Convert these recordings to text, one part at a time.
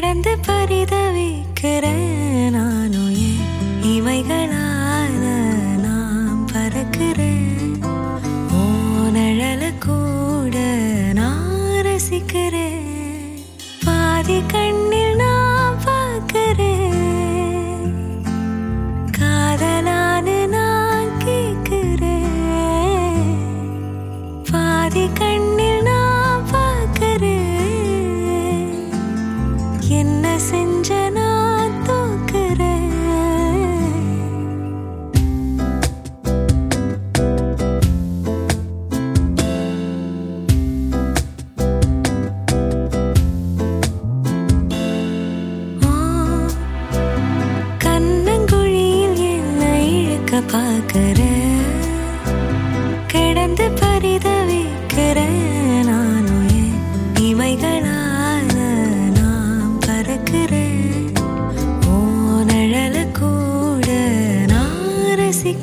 கடந்து பரிதவிக்கிற நானும் என் இமைகளால நாம் பறக்கிறேன். ஓனழல கூட நான் ரசிக்கிறேன். பாதி கண்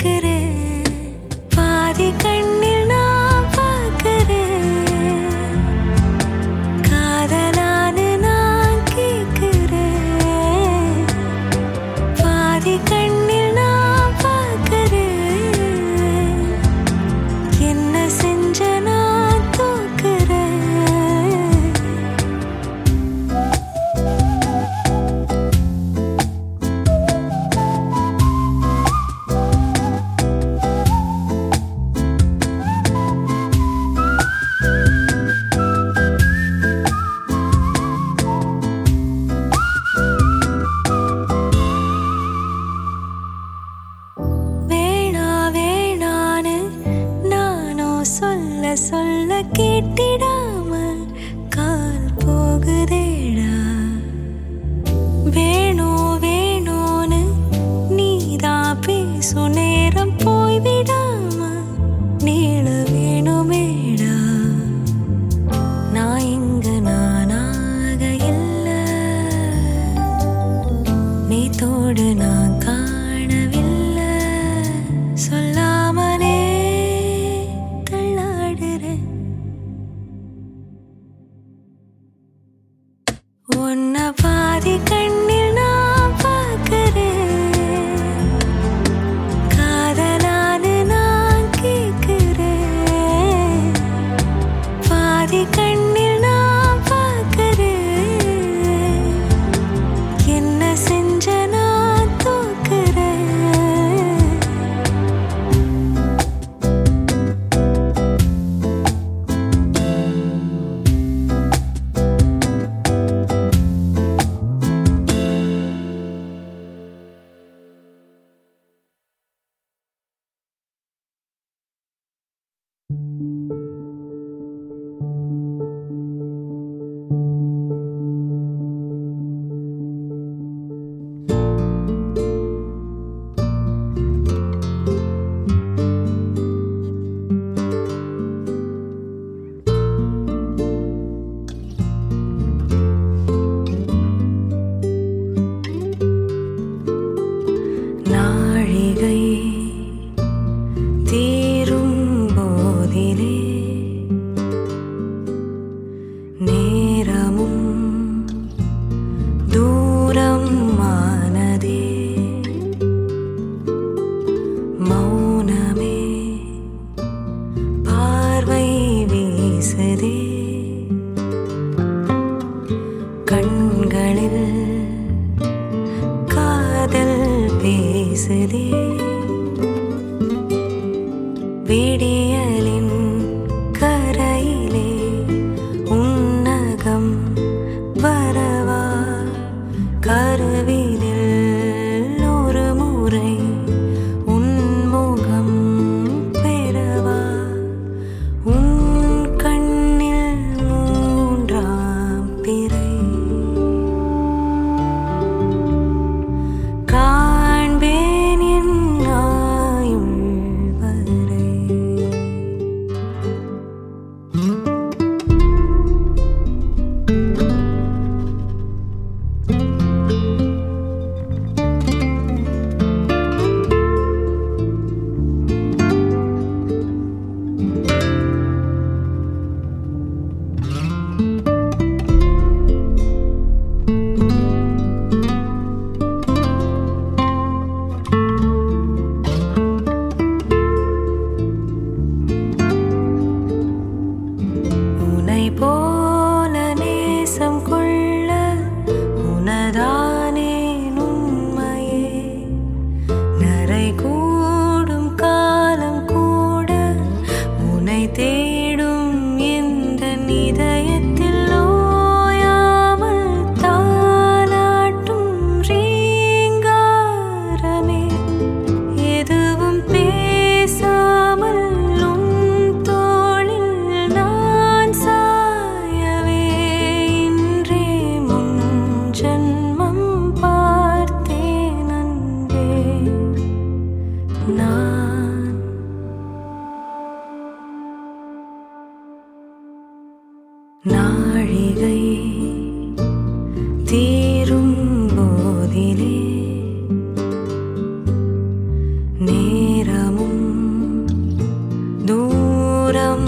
करे दूरम्